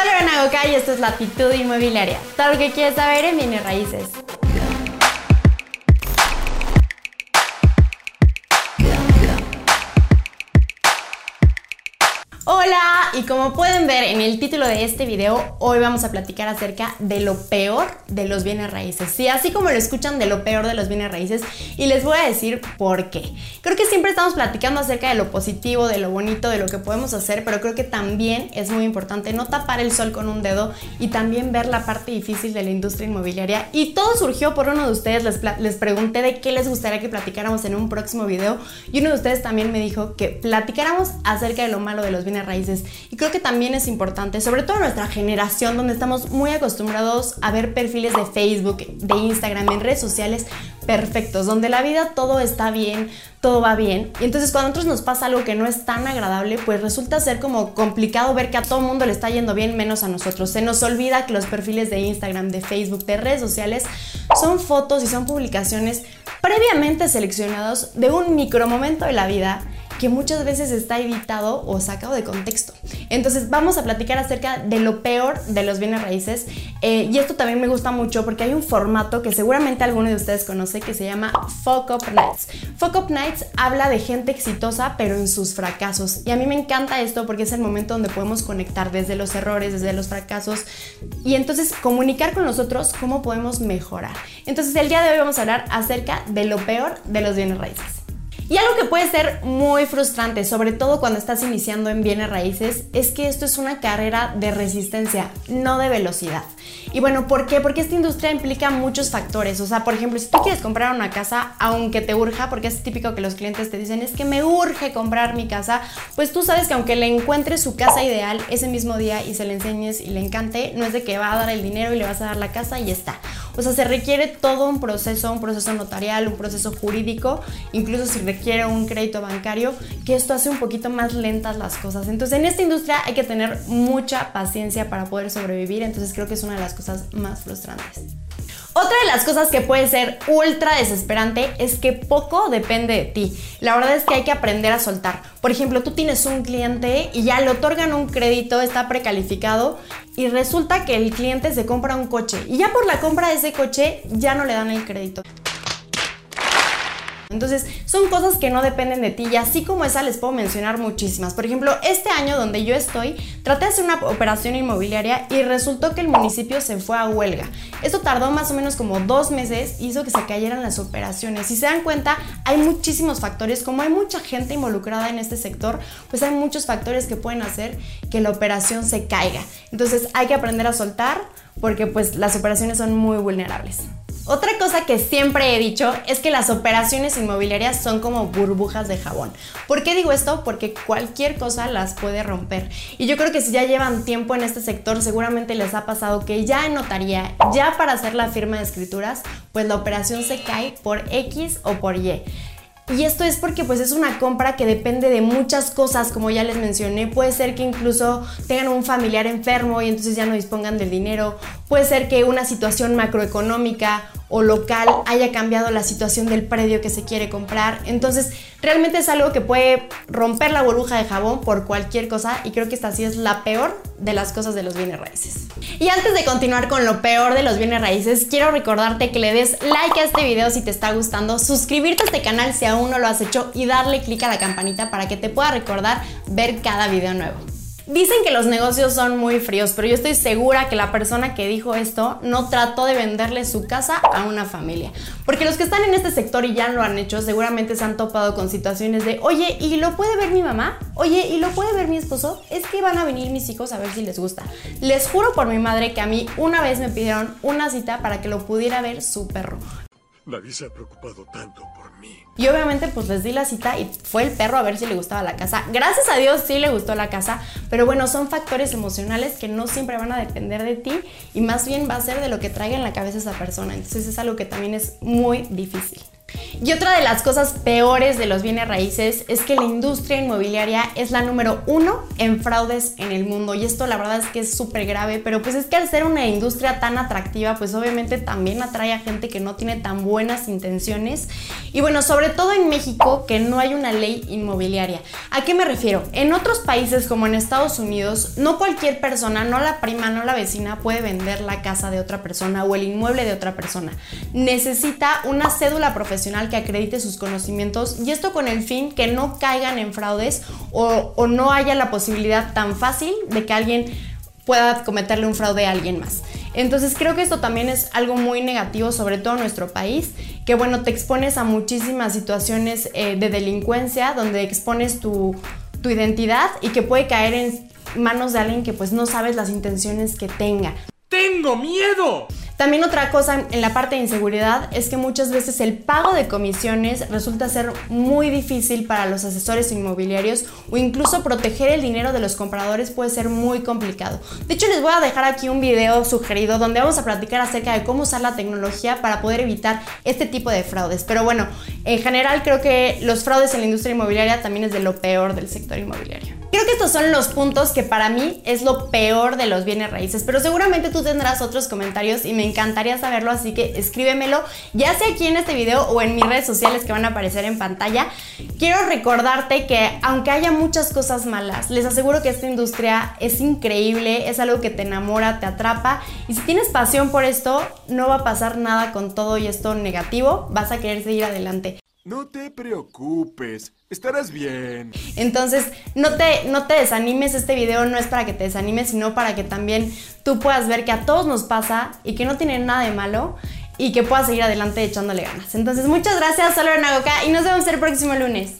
Soy Lorena Goca y esto es Latitud Inmobiliaria. Todo lo que quieres saber en bienes raíces. Hola, y como pueden ver en el título de este video, hoy vamos a platicar acerca de lo peor de los bienes raíces. Sí, así como lo escuchan de lo peor de los bienes raíces, y les voy a decir por qué. Creo que siempre estamos platicando acerca de lo positivo, de lo bonito, de lo que podemos hacer, pero creo que también es muy importante no tapar el sol con un dedo y también ver la parte difícil de la industria inmobiliaria. Y todo surgió por uno de ustedes, les, les pregunté de qué les gustaría que platicáramos en un próximo video, y uno de ustedes también me dijo que platicáramos acerca de lo malo de los bienes raíces. Y creo que también es importante, sobre todo en nuestra generación, donde estamos muy acostumbrados a ver perfiles de Facebook, de Instagram, en redes sociales perfectos, donde la vida todo está bien, todo va bien. Y entonces cuando a nosotros nos pasa algo que no es tan agradable, pues resulta ser como complicado ver que a todo mundo le está yendo bien menos a nosotros. Se nos olvida que los perfiles de Instagram, de Facebook, de redes sociales son fotos y son publicaciones previamente seleccionados de un micromomento de la vida que muchas veces está editado o sacado de contexto. Entonces vamos a platicar acerca de lo peor de los bienes raíces eh, y esto también me gusta mucho porque hay un formato que seguramente alguno de ustedes conoce que se llama Fuck Up Nights. Fuck Up Nights habla de gente exitosa pero en sus fracasos y a mí me encanta esto porque es el momento donde podemos conectar desde los errores, desde los fracasos y entonces comunicar con nosotros cómo podemos mejorar. Entonces el día de hoy vamos a hablar acerca de lo peor de los bienes raíces. Y algo que puede ser muy frustrante, sobre todo cuando estás iniciando en bienes raíces, es que esto es una carrera de resistencia, no de velocidad. Y bueno, ¿por qué? Porque esta industria implica muchos factores. O sea, por ejemplo, si tú quieres comprar una casa, aunque te urja, porque es típico que los clientes te dicen, es que me urge comprar mi casa, pues tú sabes que aunque le encuentres su casa ideal ese mismo día y se le enseñes y le encante, no es de que va a dar el dinero y le vas a dar la casa y ya está. O sea, se requiere todo un proceso, un proceso notarial, un proceso jurídico, incluso si requiere un crédito bancario, que esto hace un poquito más lentas las cosas. Entonces, en esta industria hay que tener mucha paciencia para poder sobrevivir, entonces creo que es una de las cosas más frustrantes. Otra de las cosas que puede ser ultra desesperante es que poco depende de ti. La verdad es que hay que aprender a soltar. Por ejemplo, tú tienes un cliente y ya le otorgan un crédito, está precalificado y resulta que el cliente se compra un coche y ya por la compra de ese coche ya no le dan el crédito. Entonces, son cosas que no dependen de ti y así como esa les puedo mencionar muchísimas. Por ejemplo, este año donde yo estoy, traté de hacer una operación inmobiliaria y resultó que el municipio se fue a huelga. Esto tardó más o menos como dos meses y hizo que se cayeran las operaciones. Si se dan cuenta, hay muchísimos factores. Como hay mucha gente involucrada en este sector, pues hay muchos factores que pueden hacer que la operación se caiga. Entonces, hay que aprender a soltar porque pues las operaciones son muy vulnerables. Otra cosa que siempre he dicho es que las operaciones inmobiliarias son como burbujas de jabón. ¿Por qué digo esto? Porque cualquier cosa las puede romper. Y yo creo que si ya llevan tiempo en este sector, seguramente les ha pasado que ya en notaría, ya para hacer la firma de escrituras, pues la operación se cae por X o por Y. Y esto es porque pues es una compra que depende de muchas cosas, como ya les mencioné. Puede ser que incluso tengan un familiar enfermo y entonces ya no dispongan del dinero. Puede ser que una situación macroeconómica o local haya cambiado la situación del predio que se quiere comprar. Entonces, realmente es algo que puede romper la burbuja de jabón por cualquier cosa y creo que esta sí es la peor de las cosas de los bienes raíces. Y antes de continuar con lo peor de los bienes raíces, quiero recordarte que le des like a este video si te está gustando, suscribirte a este canal si aún no lo has hecho y darle click a la campanita para que te pueda recordar ver cada video nuevo. Dicen que los negocios son muy fríos, pero yo estoy segura que la persona que dijo esto no trató de venderle su casa a una familia. Porque los que están en este sector y ya lo han hecho, seguramente se han topado con situaciones de, oye, ¿y lo puede ver mi mamá? Oye, ¿y lo puede ver mi esposo? Es que van a venir mis hijos a ver si les gusta. Les juro por mi madre que a mí una vez me pidieron una cita para que lo pudiera ver su perro. Nadie se ha preocupado tanto por mí. Y obviamente pues les di la cita y fue el perro a ver si le gustaba la casa. Gracias a Dios sí le gustó la casa, pero bueno, son factores emocionales que no siempre van a depender de ti y más bien va a ser de lo que traiga en la cabeza esa persona. Entonces es algo que también es muy difícil. Y otra de las cosas peores de los bienes raíces es que la industria inmobiliaria es la número uno en fraudes en el mundo. Y esto la verdad es que es súper grave, pero pues es que al ser una industria tan atractiva, pues obviamente también atrae a gente que no tiene tan buenas intenciones. Y bueno, sobre todo en México, que no hay una ley inmobiliaria. ¿A qué me refiero? En otros países como en Estados Unidos, no cualquier persona, no la prima, no la vecina, puede vender la casa de otra persona o el inmueble de otra persona. Necesita una cédula profesional que acredite sus conocimientos y esto con el fin que no caigan en fraudes o, no haya la posibilidad tan fácil de que alguien pueda cometerle un fraude a alguien más. Entonces creo que esto también es algo muy negativo, sobre todo en nuestro país, que bueno, te expones a muchísimas situaciones eh, de delincuencia donde expones tu, tu identidad y que puede caer en manos de alguien que pues no sabes las intenciones que tenga. ¡Tengo miedo! También otra cosa en la parte de inseguridad es que muchas veces el pago de comisiones resulta ser muy difícil para los asesores inmobiliarios o incluso proteger el dinero de los compradores puede ser muy complicado. De hecho les voy a dejar aquí un video sugerido donde vamos a platicar acerca de cómo usar la tecnología para poder evitar este tipo de fraudes. Pero bueno, en general creo que los fraudes en la industria inmobiliaria también es de lo peor del sector inmobiliario. Creo que estos son los puntos que para mí es lo peor de los bienes raíces, pero seguramente tú tendrás otros comentarios y me encantaría saberlo, así que escríbemelo, ya sea aquí en este video o en mis redes sociales que van a aparecer en pantalla. Quiero recordarte que aunque haya muchas cosas malas, les aseguro que esta industria es increíble, es algo que te enamora, te atrapa y si tienes pasión por esto, no va a pasar nada con todo y esto negativo, vas a querer seguir adelante. No te preocupes, estarás bien. Entonces, no te, no te desanimes, este video no es para que te desanimes, sino para que también tú puedas ver que a todos nos pasa y que no tiene nada de malo y que puedas seguir adelante echándole ganas. Entonces, muchas gracias, Solo Nagoka, y nos vemos el próximo lunes.